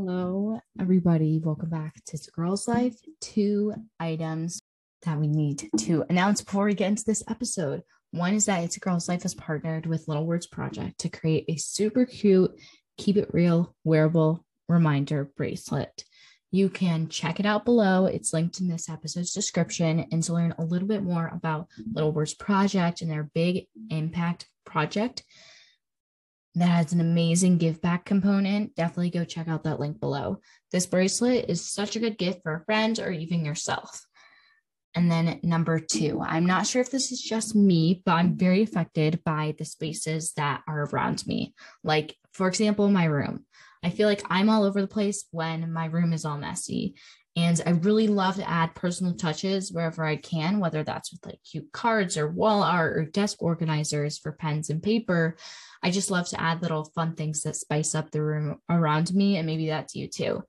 Hello, everybody. Welcome back to Girl's Life. Two items that we need to announce before we get into this episode. One is that It's a Girl's Life has partnered with Little Words Project to create a super cute, keep it real, wearable reminder bracelet. You can check it out below. It's linked in this episode's description. And to learn a little bit more about Little Words Project and their big impact project, that has an amazing give back component, definitely go check out that link below. This bracelet is such a good gift for a friend or even yourself. And then number two, I'm not sure if this is just me, but I'm very affected by the spaces that are around me. Like, for example, my room. I feel like I'm all over the place when my room is all messy. And I really love to add personal touches wherever I can, whether that's with like cute cards or wall art or desk organizers for pens and paper. I just love to add little fun things that spice up the room around me. And maybe that's you too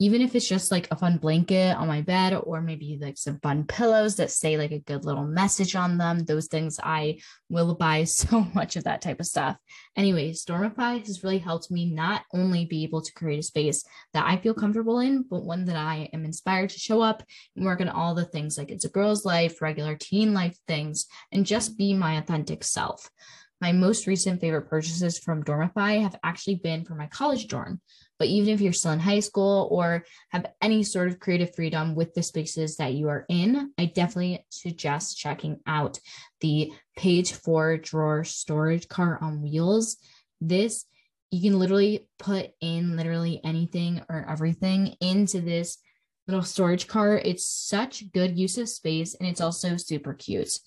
even if it's just like a fun blanket on my bed or maybe like some fun pillows that say like a good little message on them those things i will buy so much of that type of stuff anyway dormify has really helped me not only be able to create a space that i feel comfortable in but one that i am inspired to show up and work on all the things like it's a girl's life regular teen life things and just be my authentic self my most recent favorite purchases from Dormify have actually been for my college dorm. But even if you're still in high school or have any sort of creative freedom with the spaces that you are in, I definitely suggest checking out the page four drawer storage cart on wheels. This you can literally put in literally anything or everything into this little storage cart. It's such good use of space and it's also super cute.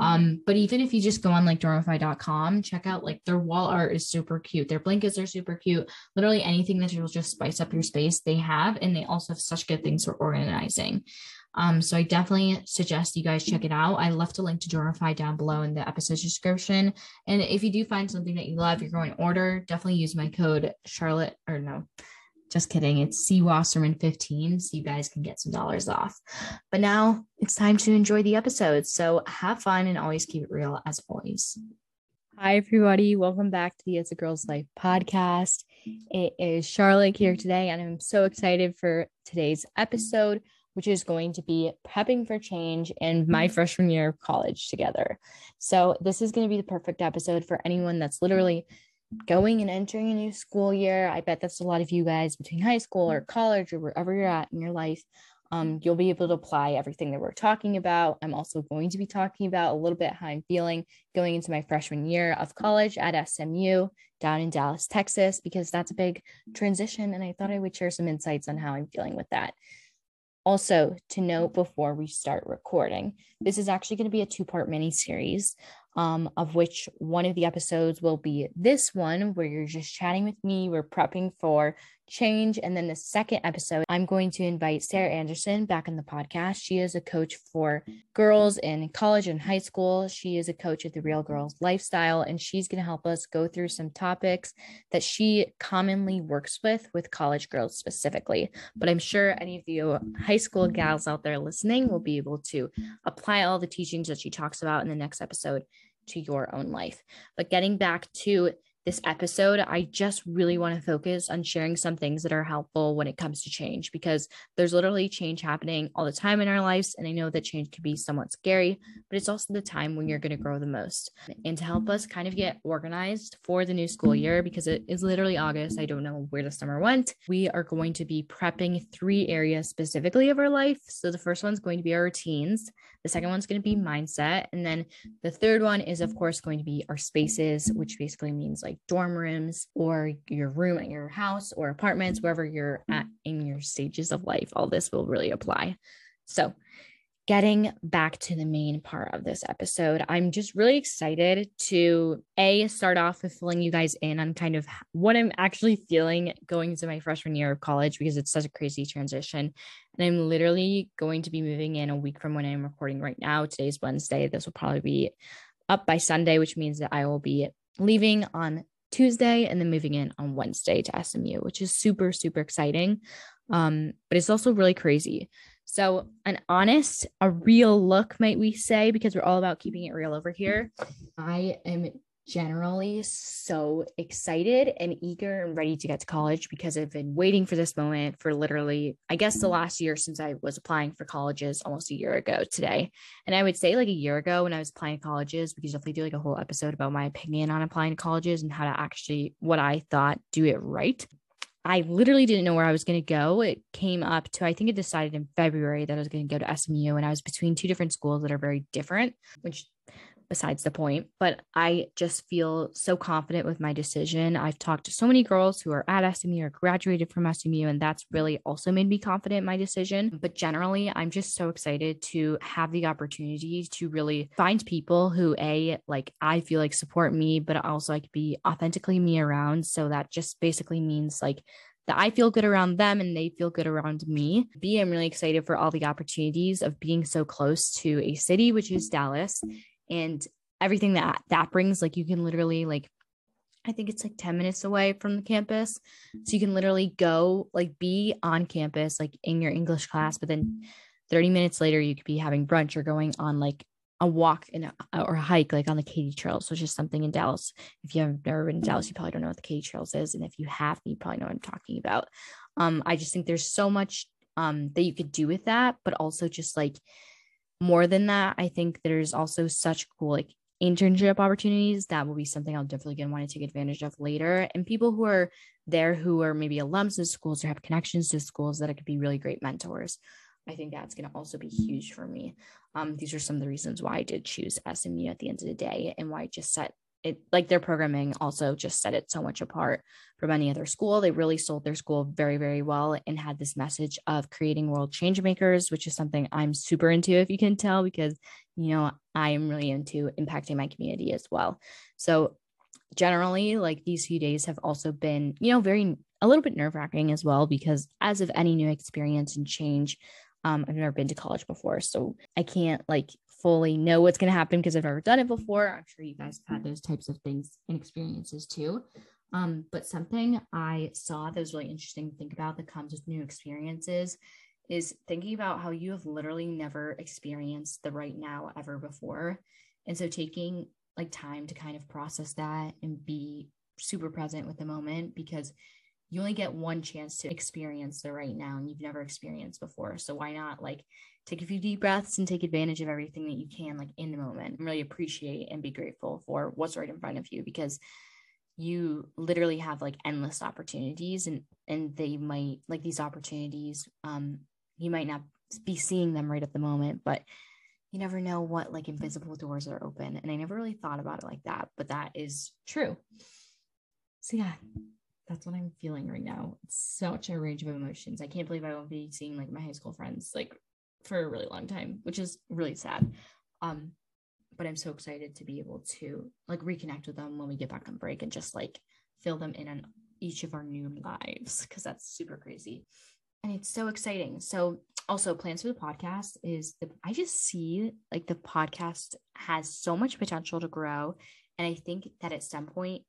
Um, but even if you just go on like dormify.com, check out like their wall art is super cute. Their blankets are super cute. Literally anything that will just spice up your space, they have, and they also have such good things for organizing. Um, so I definitely suggest you guys check it out. I left a link to Dormify down below in the episode description. And if you do find something that you love, you're going to order, definitely use my code Charlotte or no, just kidding. It's C Wasserman 15, so you guys can get some dollars off. But now it's time to enjoy the episode. So have fun and always keep it real as always. Hi, everybody. Welcome back to the It's a Girl's Life podcast. It is Charlotte here today, and I'm so excited for today's episode, which is going to be prepping for change in my mm-hmm. freshman year of college together. So, this is going to be the perfect episode for anyone that's literally going and entering a new school year. I bet that's a lot of you guys between high school or college or wherever you're at in your life. Um, you'll be able to apply everything that we're talking about. I'm also going to be talking about a little bit how I'm feeling going into my freshman year of college at SMU down in Dallas, Texas, because that's a big transition. And I thought I would share some insights on how I'm feeling with that. Also, to note before we start recording, this is actually going to be a two part mini series um, of which one of the episodes will be this one where you're just chatting with me. We're prepping for change. And then the second episode, I'm going to invite Sarah Anderson back on the podcast. She is a coach for girls in college and high school. She is a coach at the Real Girls Lifestyle, and she's going to help us go through some topics that she commonly works with, with college girls specifically. But I'm sure any of you high school gals out there listening will be able to apply all the teachings that she talks about in the next episode to your own life. But getting back to this episode, I just really want to focus on sharing some things that are helpful when it comes to change because there's literally change happening all the time in our lives. And I know that change can be somewhat scary, but it's also the time when you're going to grow the most. And to help us kind of get organized for the new school year, because it is literally August, I don't know where the summer went, we are going to be prepping three areas specifically of our life. So the first one's going to be our routines, the second one's going to be mindset. And then the third one is, of course, going to be our spaces, which basically means like dorm rooms or your room at your house or apartments, wherever you're at in your stages of life. All this will really apply. So, getting back to the main part of this episode, I'm just really excited to A, start off with filling you guys in on kind of what I'm actually feeling going into my freshman year of college because it's such a crazy transition. And I'm literally going to be moving in a week from when I'm recording right now. Today's Wednesday. This will probably be up by Sunday, which means that I will be leaving on Tuesday and then moving in on Wednesday to SMU, which is super, super exciting. Um, but it's also really crazy. So, an honest, a real look, might we say, because we're all about keeping it real over here. I am generally so excited and eager and ready to get to college because I've been waiting for this moment for literally, I guess, the mm-hmm. last year since I was applying for colleges almost a year ago today. And I would say like a year ago when I was applying to colleges, we could definitely do like a whole episode about my opinion on applying to colleges and how to actually, what I thought, do it right. I literally didn't know where I was going to go. It came up to, I think it decided in February that I was going to go to SMU, and I was between two different schools that are very different, which besides the point, but I just feel so confident with my decision. I've talked to so many girls who are at SMU or graduated from SMU, and that's really also made me confident in my decision. But generally, I'm just so excited to have the opportunity to really find people who, A, like I feel like support me, but also like be authentically me around. So that just basically means like that I feel good around them and they feel good around me. B, I'm really excited for all the opportunities of being so close to a city, which is Dallas, and everything that that brings like you can literally like I think it's like 10 minutes away from the campus. So you can literally go like be on campus like in your English class, but then 30 minutes later you could be having brunch or going on like a walk in a, or a hike like on the Katy Trails, which is something in Dallas. If you have never been in Dallas, you probably don't know what the Katy Trails is. And if you have, you probably know what I'm talking about. Um, I just think there's so much um that you could do with that, but also just like more than that, I think there's also such cool like internship opportunities that will be something I'll definitely gonna want to take advantage of later. And people who are there who are maybe alums of schools or have connections to schools that could be really great mentors. I think that's going to also be huge for me. Um, these are some of the reasons why I did choose SMU at the end of the day and why I just set it like their programming also just set it so much apart from any other school. They really sold their school very, very well and had this message of creating world change makers, which is something I'm super into, if you can tell, because you know I'm really into impacting my community as well. So generally, like these few days have also been, you know, very a little bit nerve wracking as well, because as of any new experience and change, um, I've never been to college before, so I can't like fully know what's going to happen because I've never done it before. I'm sure you guys have had those types of things and experiences too. Um, but something I saw that was really interesting to think about that comes with new experiences is thinking about how you have literally never experienced the right now ever before. And so taking like time to kind of process that and be super present with the moment because you only get one chance to experience the right now and you've never experienced before. So why not like take a few deep breaths and take advantage of everything that you can like in the moment and really appreciate and be grateful for what's right in front of you because you literally have like endless opportunities and and they might like these opportunities um you might not be seeing them right at the moment but you never know what like invisible doors are open. And i never really thought about it like that but that is true. So yeah that's what i'm feeling right now it's such a range of emotions i can't believe i won't be seeing like my high school friends like for a really long time, which is really sad. Um, but I'm so excited to be able to like reconnect with them when we get back on break and just like fill them in on each of our new lives because that's super crazy. And it's so exciting. So also plans for the podcast is the I just see like the podcast has so much potential to grow. And I think that at some point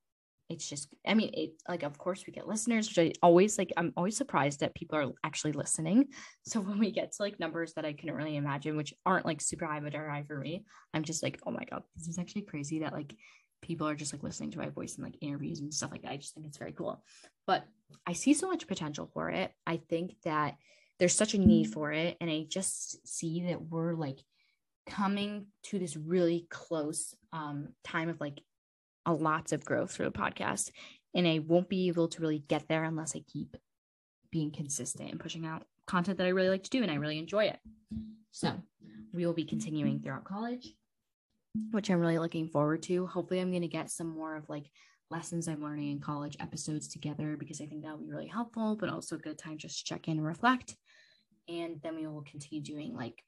it's just i mean it like of course we get listeners which i always like i'm always surprised that people are actually listening. So when we get to like numbers that i couldn't really imagine which aren't like super high but are high for me i'm just like oh my god this is actually crazy that like people are just like listening to my voice and like interviews and stuff like that. I just think it's very cool. But i see so much potential for it. I think that there's such a need for it and i just see that we're like coming to this really close um time of like a lots of growth through the podcast. And I won't be able to really get there unless I keep being consistent and pushing out content that I really like to do and I really enjoy it. So we will be continuing throughout college, which I'm really looking forward to. Hopefully, I'm going to get some more of like lessons I'm learning in college episodes together because I think that'll be really helpful, but also a good time just to check in and reflect. And then we will continue doing like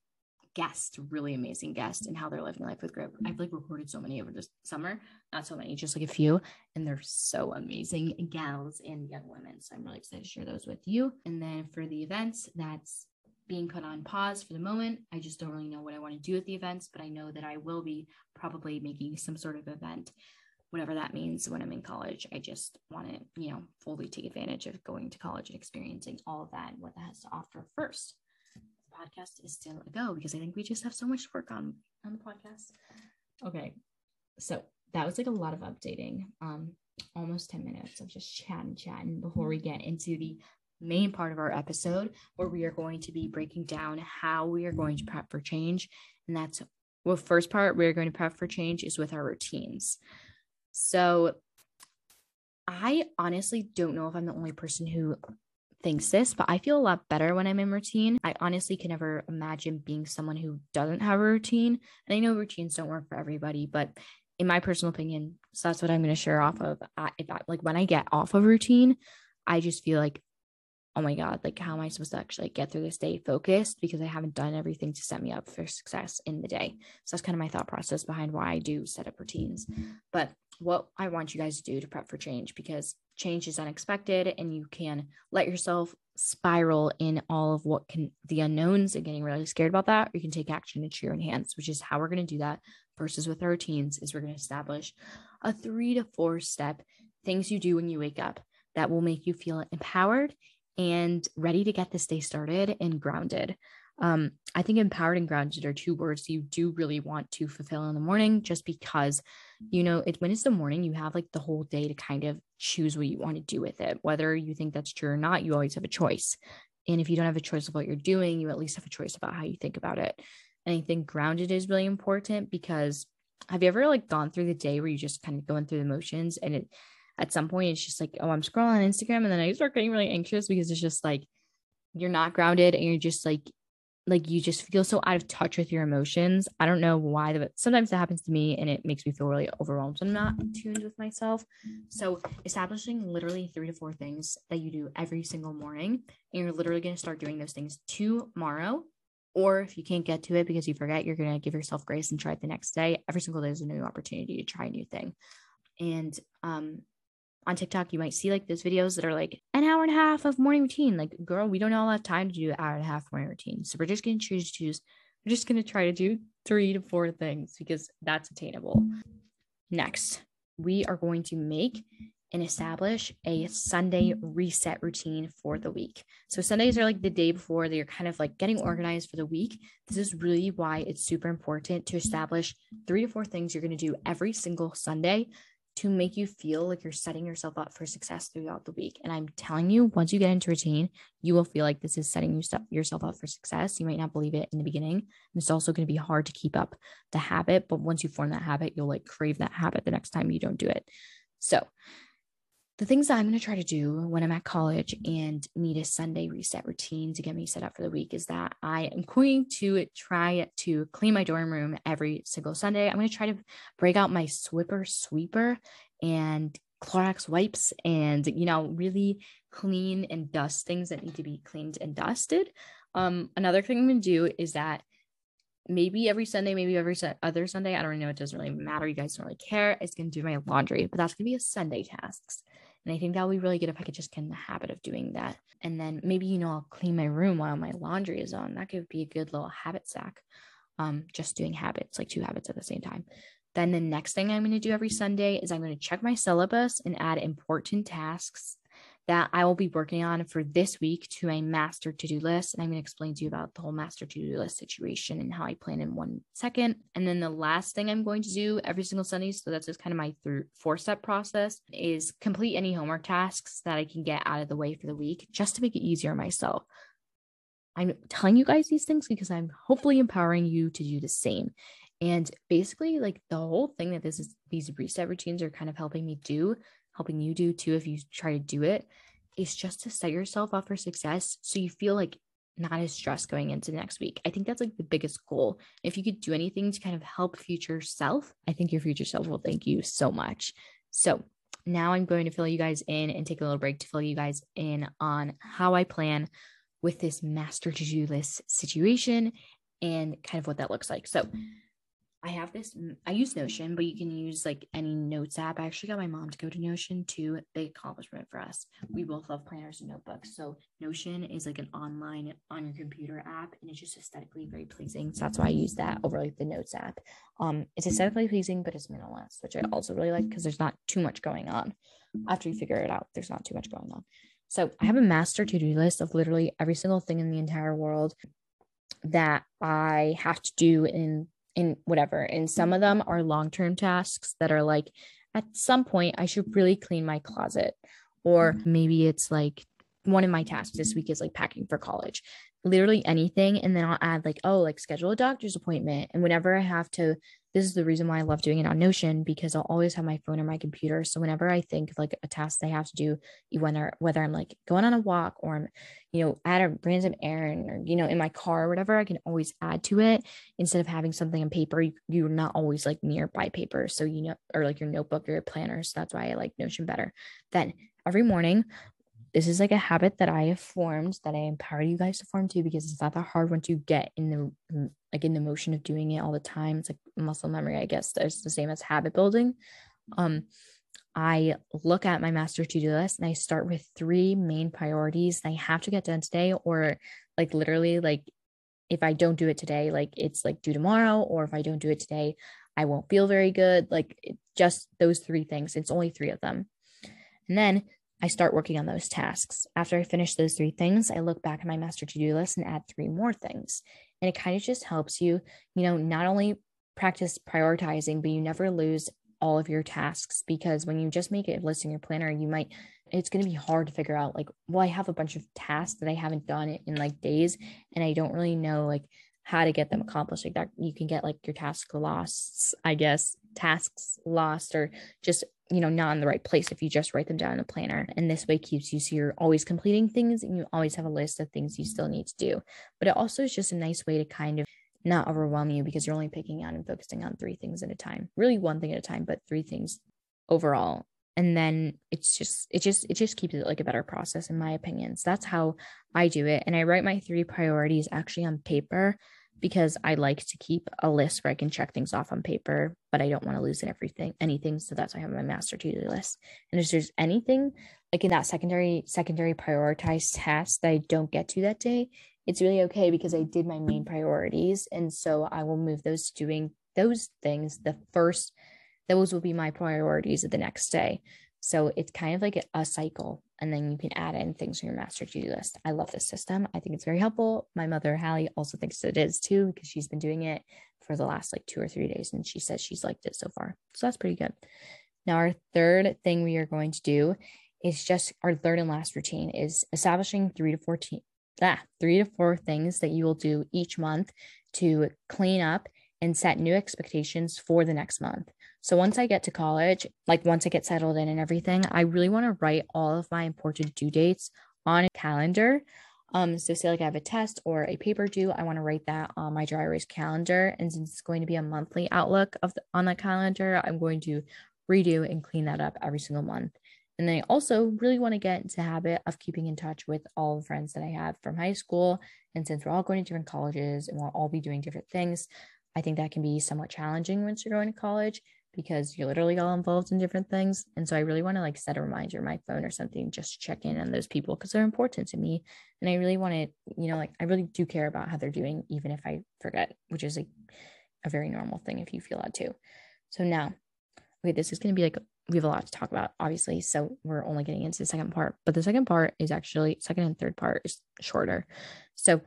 guests, really amazing guests, and how they're living life with Grip. I've mm-hmm. like recorded so many over this summer, not so many, just like a few, and they're so amazing gals and young women. So I'm really excited to share those with you. And then for the events, that's being put on pause for the moment. I just don't really know what I want to do with the events, but I know that I will be probably making some sort of event, whatever that means when I'm in college. I just want to, you know, fully take advantage of going to college and experiencing all of that and what that has to offer first podcast is still a go because I think we just have so much to work on on the podcast. Okay. So that was like a lot of updating. Um, almost 10 minutes of just chatting, chatting before we get into the main part of our episode where we are going to be breaking down how we are going to prep for change. And that's well, first part we're going to prep for change is with our routines. So I honestly don't know if I'm the only person who thinks this, but I feel a lot better when I'm in routine. I honestly can never imagine being someone who doesn't have a routine. And I know routines don't work for everybody, but in my personal opinion, so that's what I'm going to share off of. I, I, like when I get off of routine, I just feel like oh my God, like how am I supposed to actually get through this day focused because I haven't done everything to set me up for success in the day. So that's kind of my thought process behind why I do set up routines. But what I want you guys to do to prep for change because change is unexpected and you can let yourself spiral in all of what can the unknowns and getting really scared about that, or you can take action into your own hands, which is how we're going to do that versus with our routines is we're going to establish a three to four step things you do when you wake up that will make you feel empowered and ready to get this day started and grounded. Um, I think empowered and grounded are two words you do really want to fulfill in the morning just because, you know, it, when it's the morning, you have like the whole day to kind of choose what you want to do with it. Whether you think that's true or not, you always have a choice. And if you don't have a choice of what you're doing, you at least have a choice about how you think about it. And I think grounded is really important because have you ever like gone through the day where you just kind of going through the motions and it at some point it's just like, oh, I'm scrolling on Instagram and then I start getting really anxious because it's just like you're not grounded and you're just like like you just feel so out of touch with your emotions. I don't know why, but sometimes that happens to me and it makes me feel really overwhelmed. I'm not tuned with myself. So establishing literally three to four things that you do every single morning, and you're literally going to start doing those things tomorrow. Or if you can't get to it because you forget, you're going to give yourself grace and try it the next day. Every single day is a new opportunity to try a new thing. And um, on TikTok, you might see like those videos that are like an hour and a half of morning routine. Like, girl, we don't all have time to do an hour and a half morning routine. So we're just going to choose to choose. We're just going to try to do three to four things because that's attainable. Next, we are going to make and establish a Sunday reset routine for the week. So Sundays are like the day before that you're kind of like getting organized for the week. This is really why it's super important to establish three to four things you're going to do every single Sunday to make you feel like you're setting yourself up for success throughout the week. And I'm telling you, once you get into routine, you will feel like this is setting you yourself up for success. You might not believe it in the beginning. And it's also going to be hard to keep up the habit. But once you form that habit, you'll like crave that habit the next time you don't do it. So the things that I'm going to try to do when I'm at college and need a Sunday reset routine to get me set up for the week is that I am going to try to clean my dorm room every single Sunday. I'm going to try to break out my Swiffer sweeper and Clorox wipes and, you know, really clean and dust things that need to be cleaned and dusted. Um, another thing I'm going to do is that maybe every Sunday, maybe every other Sunday, I don't really know. It doesn't really matter. You guys don't really care. It's going to do my laundry, but that's going to be a Sunday tasks. And I think that would be really good if I could just get in the habit of doing that. And then maybe, you know, I'll clean my room while my laundry is on. That could be a good little habit stack. Um, just doing habits, like two habits at the same time. Then the next thing I'm going to do every Sunday is I'm going to check my syllabus and add important tasks that I will be working on for this week to a master to do list. And I'm going to explain to you about the whole master to do list situation and how I plan in one second. And then the last thing I'm going to do every single Sunday, so that's just kind of my th- four step process, is complete any homework tasks that I can get out of the way for the week just to make it easier myself. I'm telling you guys these things because I'm hopefully empowering you to do the same. And basically, like the whole thing that this is, these reset routines are kind of helping me do helping you do too if you try to do it is just to set yourself up for success so you feel like not as stressed going into next week. I think that's like the biggest goal. If you could do anything to kind of help future self, I think your future self will thank you so much. So now I'm going to fill you guys in and take a little break to fill you guys in on how I plan with this master to do list situation and kind of what that looks like. So I have this, mm, I use Notion, but you can use like any notes app. I actually got my mom to go to Notion too. Big accomplishment for us. We mm-hmm. both love planners and notebooks. So Notion is like an online on your computer app and it's just aesthetically very pleasing. So that's why I use that over like the notes app. Um, it's mm-hmm. aesthetically pleasing, but it's minimalist, which I also really like because there's not too much going on. After you figure it out, there's not too much going on. So I have a master to-do list of literally every single thing in the entire world that I have to do in in whatever. And some of them are long term tasks that are like, at some point, I should really clean my closet. Or mm-hmm. maybe it's like one of my tasks this week is like packing for college. Literally anything and then I'll add like oh like schedule a doctor's appointment. And whenever I have to this is the reason why I love doing it on Notion because I'll always have my phone or my computer. So whenever I think like a task I have to do whether whether I'm like going on a walk or I'm you know at a random errand or you know in my car or whatever I can always add to it. Instead of having something on paper you, you're not always like nearby paper. So you know or like your notebook or your planner. So that's why I like Notion better. Then every morning this is like a habit that I have formed that I empower you guys to form too because it's not that hard once you get in the like in the motion of doing it all the time. It's like muscle memory, I guess. It's the same as habit building. Um, I look at my master to-do list and I start with three main priorities that I have to get done today, or like literally like if I don't do it today, like it's like due tomorrow, or if I don't do it today, I won't feel very good. Like just those three things. It's only three of them. And then I start working on those tasks. After I finish those three things, I look back at my master to do list and add three more things. And it kind of just helps you, you know, not only practice prioritizing, but you never lose all of your tasks because when you just make a list in your planner, you might, it's going to be hard to figure out, like, well, I have a bunch of tasks that I haven't done in like days and I don't really know, like, how to get them accomplished like that you can get like your task lost i guess tasks lost or just you know not in the right place if you just write them down in a planner. And this way keeps you so you're always completing things and you always have a list of things you still need to do. But it also is just a nice way to kind of not overwhelm you because you're only picking out and focusing on three things at a time really one thing at a time but three things overall. And then it's just it just it just keeps it like a better process in my opinion. So that's how i do it. And i write my three priorities actually on paper because I like to keep a list where I can check things off on paper, but I don't want to lose everything, anything. So that's why I have my master to do list. And if there's anything like in that secondary, secondary prioritized task that I don't get to that day, it's really okay because I did my main priorities. And so I will move those doing those things. The first, those will be my priorities of the next day. So it's kind of like a cycle and then you can add in things from your master to-do list. I love this system. I think it's very helpful. My mother, Hallie, also thinks it is too because she's been doing it for the last like two or three days and she says she's liked it so far. So that's pretty good. Now, our third thing we are going to do is just our third and last routine is establishing three to 14, ah, three to four things that you will do each month to clean up and set new expectations for the next month. So once I get to college, like once I get settled in and everything, I really want to write all of my important due dates on a calendar. Um, so say like I have a test or a paper due, I want to write that on my dry erase calendar. And since it's going to be a monthly outlook of the, on that calendar, I'm going to redo and clean that up every single month. And then I also really want to get into habit of keeping in touch with all the friends that I have from high school. And since we're all going to different colleges and we'll all be doing different things, I think that can be somewhat challenging once you're going to college because you're literally all involved in different things. And so I really want to like set a reminder on my phone or something, just check in on those people because they're important to me. And I really want to, you know, like I really do care about how they're doing, even if I forget, which is like a very normal thing if you feel that too. So now, okay, this is going to be like, we have a lot to talk about, obviously. So we're only getting into the second part, but the second part is actually, second and third part is shorter. So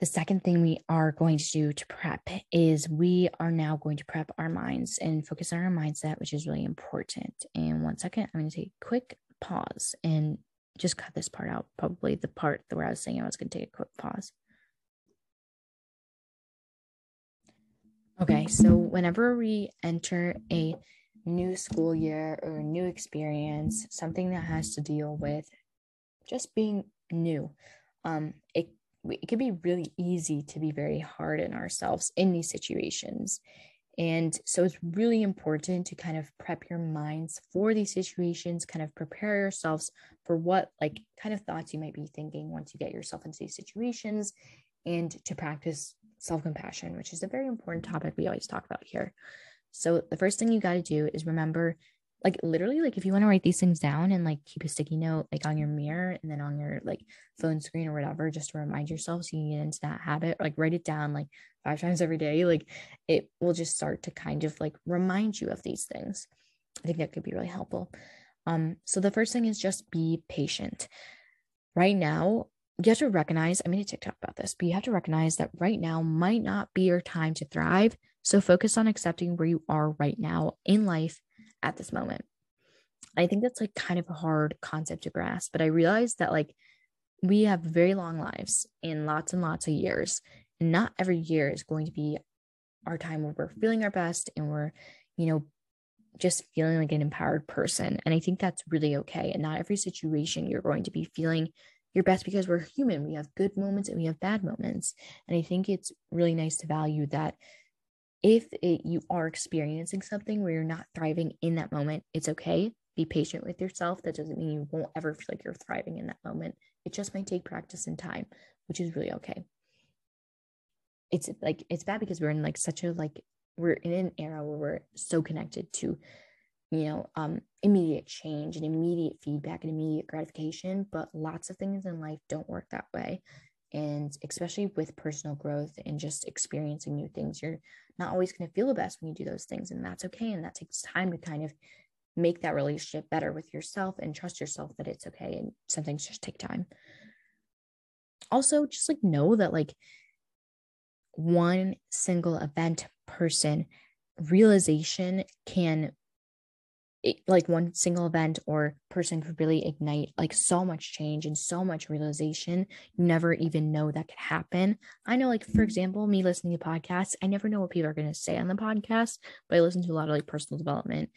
the second thing we are going to do to prep is we are now going to prep our minds and focus on our mindset, which is really important. And one second, I'm going to take a quick pause and just cut this part out. Probably the part where I was saying I was going to take a quick pause. Okay, so whenever we enter a new school year or new experience, something that has to deal with just being new, um, it it can be really easy to be very hard on ourselves in these situations. And so it's really important to kind of prep your minds for these situations, kind of prepare yourselves for what, like, kind of thoughts you might be thinking once you get yourself into these situations, and to practice self compassion, which is a very important topic we always talk about here. So, the first thing you got to do is remember like literally like if you want to write these things down and like keep a sticky note like on your mirror and then on your like phone screen or whatever just to remind yourself so you get into that habit like write it down like five times every day like it will just start to kind of like remind you of these things. I think that could be really helpful. Um so the first thing is just be patient. Right now you have to recognize i made a tiktok about this but you have to recognize that right now might not be your time to thrive. So focus on accepting where you are right now in life at this moment. I think that's like kind of a hard concept to grasp, but I realized that like we have very long lives and lots and lots of years. And not every year is going to be our time where we're feeling our best and we're, you know, just feeling like an empowered person. And I think that's really okay. And not every situation you're going to be feeling your best because we're human. We have good moments and we have bad moments. And I think it's really nice to value that if it, you are experiencing something where you're not thriving in that moment, it's okay. Be patient with yourself. That doesn't mean you won't ever feel like you're thriving in that moment. It just might take practice and time, which is really okay. It's like it's bad because we're in like such a like we're in an era where we're so connected to you know um immediate change and immediate feedback and immediate gratification but lots of things in life don't work that way and especially with personal growth and just experiencing new things you're not always going to feel the best when you do those things and that's okay and that takes time to kind of make that relationship better with yourself and trust yourself that it's okay and some things just take time. Also just like know that like one single event person realization can like one single event or person could really ignite like so much change and so much realization. You never even know that could happen. I know like for example me listening to podcasts i never know what people are going to say on the podcast but i listen to a lot of like personal development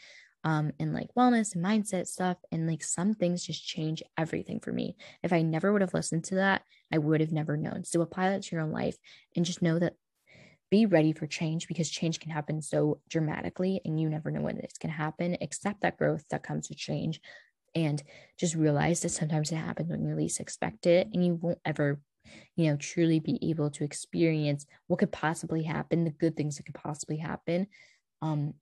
um and like wellness and mindset stuff and like some things just change everything for me. If i never would have listened to that i would have never known. So apply that to your own life and just know that be ready for change because change can happen so dramatically and you never know when it's going to happen. Accept that growth that comes with change and just realize that sometimes it happens when you least expect it and you won't ever you know truly be able to experience what could possibly happen the good things that could possibly happen um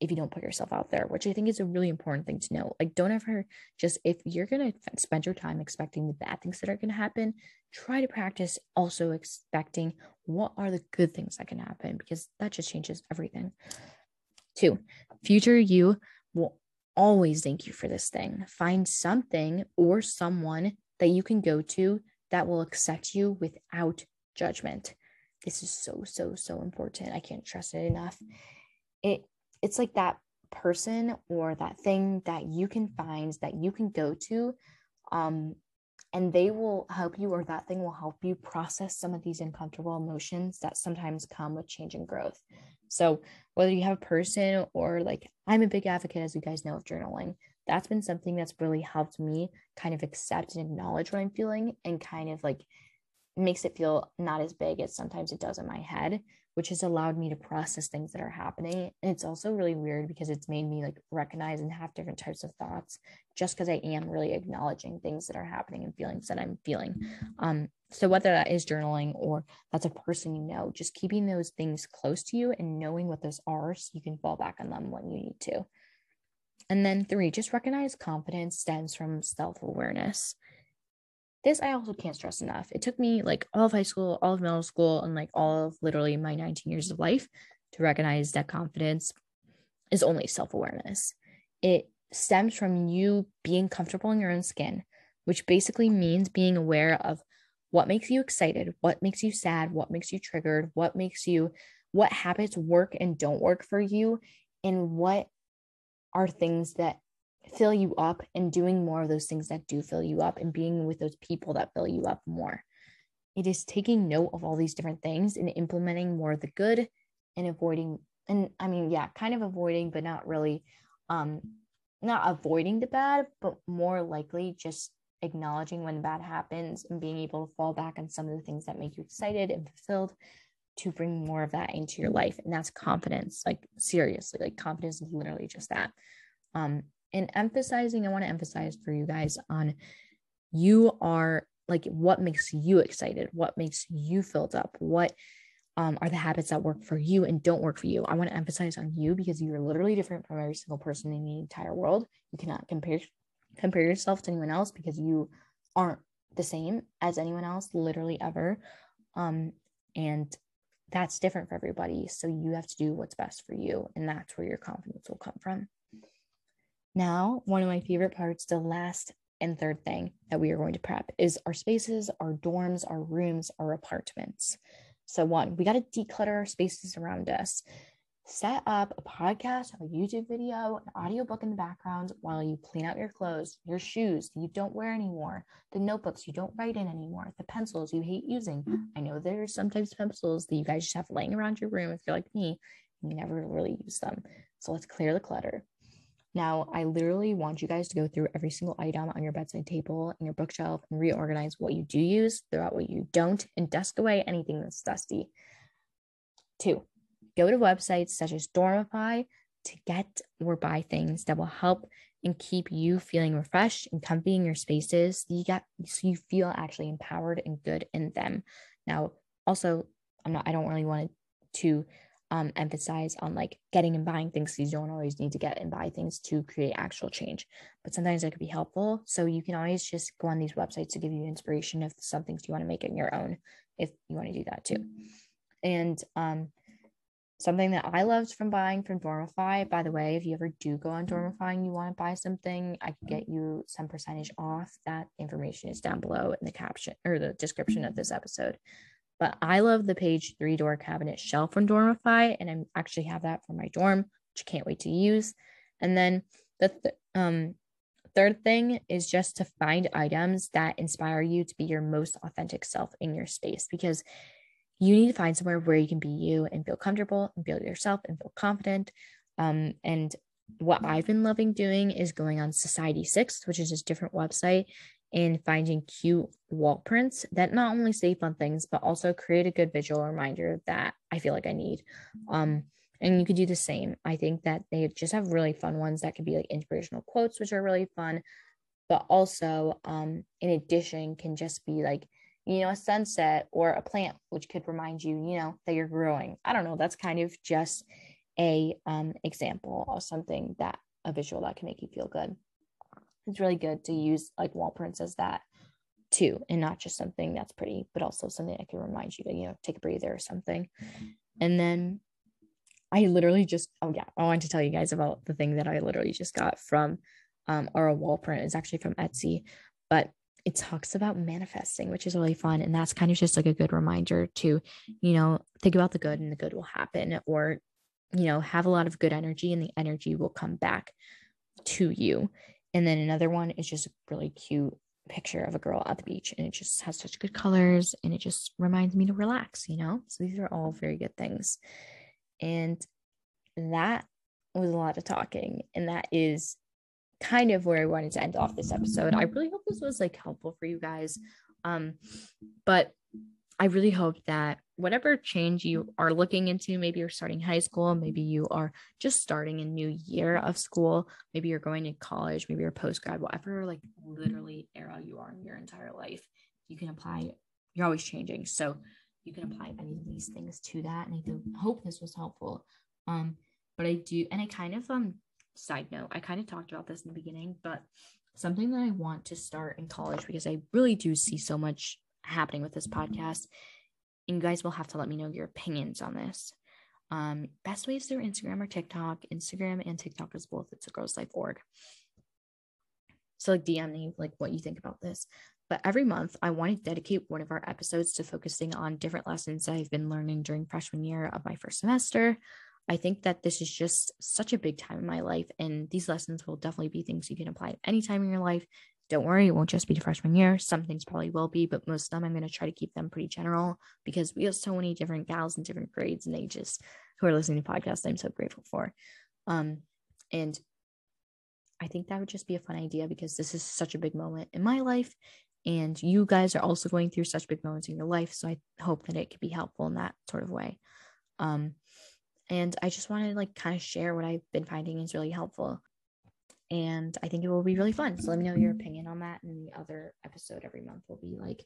if you don't put yourself out there, which I think is a really important thing to know. Like, don't ever just, if you're going to spend your time expecting the bad things that are going to happen, try to practice also expecting what are the good things that can happen because that just changes everything. Two, future you will always thank you for this thing. Find something or someone that you can go to that will accept you without judgment. This is so, so, so important. I can't trust it enough. It it's like that person or that thing that you can find that you can go to um and they will help you or that thing will help you process some of these uncomfortable emotions that sometimes come with change and growth. So whether you have a person or like i'm a big advocate as you guys know of journaling. That's been something that's really helped me kind of accept and acknowledge what i'm feeling and kind of like makes it feel not as big as sometimes it does in my head which has allowed me to process things that are happening. And it's also really weird because it's made me like recognize and have different types of thoughts just because I am really acknowledging things that are happening and feelings that I'm feeling. Um, so whether that is journaling or that's a person you know, just keeping those things close to you and knowing what those are so you can fall back on them when you need to. And then three, just recognize confidence stems from self awareness this I also can't stress enough. It took me like all of high school, all of middle school, and like all of literally my 19 years of life to recognize that confidence is only self awareness. It stems from you being comfortable in your own skin, which basically means being aware of what makes you excited, what makes you sad, what makes you triggered, what makes you, what habits work and don't work for you, and what are things that fill you up and doing more of those things that do fill you up and being with those people that fill you up more. It is taking note of all these different things and implementing more of the good and avoiding and I mean yeah, kind of avoiding but not really um not avoiding the bad, but more likely just acknowledging when the bad happens and being able to fall back on some of the things that make you excited and fulfilled to bring more of that into your life and that's confidence like seriously like confidence is literally just that um and emphasizing, I want to emphasize for you guys on you are like what makes you excited, what makes you filled up, what um, are the habits that work for you and don't work for you. I want to emphasize on you because you're literally different from every single person in the entire world. You cannot compare compare yourself to anyone else because you aren't the same as anyone else, literally ever. Um, and that's different for everybody. So you have to do what's best for you, and that's where your confidence will come from. Now, one of my favorite parts, the last and third thing that we are going to prep is our spaces, our dorms, our rooms, our apartments. So, one, we got to declutter our spaces around us. Set up a podcast, a YouTube video, an audiobook in the background while you clean out your clothes, your shoes you don't wear anymore, the notebooks you don't write in anymore, the pencils you hate using. I know there are sometimes pencils that you guys just have laying around your room if you're like me, you never really use them. So let's clear the clutter. Now, I literally want you guys to go through every single item on your bedside table and your bookshelf and reorganize what you do use, throw out what you don't, and dust away anything that's dusty. Two, go to websites such as Dormify to get or buy things that will help and keep you feeling refreshed and comfy in your spaces. You get so you feel actually empowered and good in them. Now, also, I'm not. I don't really want to um, emphasize on like getting and buying things. You don't always need to get and buy things to create actual change, but sometimes it could be helpful. So you can always just go on these websites to give you inspiration of some things you want to make it your own if you want to do that too. And um, something that I loved from buying from Dormify, by the way, if you ever do go on Dormify and you want to buy something, I can get you some percentage off. That information is down below in the caption or the description of this episode. But I love the page three door cabinet shelf from Dormify, and I actually have that for my dorm, which I can't wait to use. And then the th- um, third thing is just to find items that inspire you to be your most authentic self in your space because you need to find somewhere where you can be you and feel comfortable and feel yourself and feel confident. Um, and what I've been loving doing is going on Society6, which is just different website, and finding cute wall prints that not only say fun things but also create a good visual reminder that I feel like I need. Um, and you could do the same. I think that they just have really fun ones that could be like inspirational quotes, which are really fun, but also, um, in addition, can just be like you know, a sunset or a plant, which could remind you, you know, that you're growing. I don't know. That's kind of just a um, example of something that a visual that can make you feel good. It's really good to use like wall prints as that too, and not just something that's pretty, but also something that can remind you to, you know, take a breather or something. And then I literally just, oh yeah, I wanted to tell you guys about the thing that I literally just got from um, or a wall print. It's actually from Etsy, but it talks about manifesting, which is really fun. And that's kind of just like a good reminder to, you know, think about the good and the good will happen, or, you know, have a lot of good energy and the energy will come back to you. And then another one is just a really cute picture of a girl at the beach and it just has such good colors and it just reminds me to relax, you know? So these are all very good things. And that was a lot of talking. And that is kind of where I wanted to end off this episode. I really hope this was like helpful for you guys. Um, but I really hope that whatever change you are looking into, maybe you're starting high school, maybe you are just starting a new year of school, maybe you're going to college, maybe you're post grad, whatever like literally era you are in your entire life, you can apply. You're always changing, so you can apply any of these things to that. And I do hope this was helpful. Um, but I do, and I kind of um side note, I kind of talked about this in the beginning, but something that I want to start in college because I really do see so much happening with this podcast. And you guys will have to let me know your opinions on this. Um, best ways through Instagram or TikTok. Instagram and TikTok is both it's a girls life org. So like DM me like what you think about this. But every month I want to dedicate one of our episodes to focusing on different lessons that I've been learning during freshman year of my first semester I think that this is just such a big time in my life, and these lessons will definitely be things you can apply at any time in your life. Don't worry, it won't just be the freshman year. Some things probably will be, but most of them I'm going to try to keep them pretty general because we have so many different gals in different grades and ages who are listening to podcasts. I'm so grateful for. Um, and I think that would just be a fun idea because this is such a big moment in my life. And you guys are also going through such big moments in your life. So I hope that it could be helpful in that sort of way. Um, and I just want to like kind of share what I've been finding is really helpful. And I think it will be really fun. So let me know your opinion on that. And the other episode every month will be like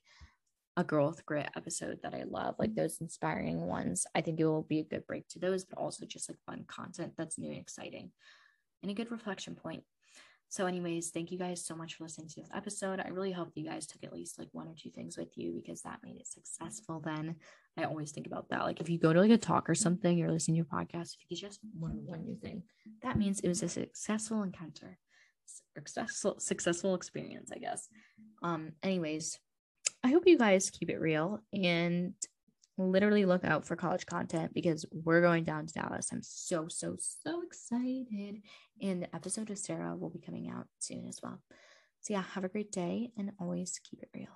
a girl with grit episode that I love, like those inspiring ones. I think it will be a good break to those, but also just like fun content that's new and exciting and a good reflection point. So, anyways, thank you guys so much for listening to this episode. I really hope you guys took at least like one or two things with you because that made it successful. Then I always think about that. Like if you go to like a talk or something, you're listening to a podcast, if you just learn one new thing, that means it was a successful encounter, successful successful experience, I guess. Um, anyways, I hope you guys keep it real and literally look out for college content because we're going down to Dallas. I'm so, so, so excited. And the episode of Sarah will be coming out soon as well. So, yeah, have a great day and always keep it real.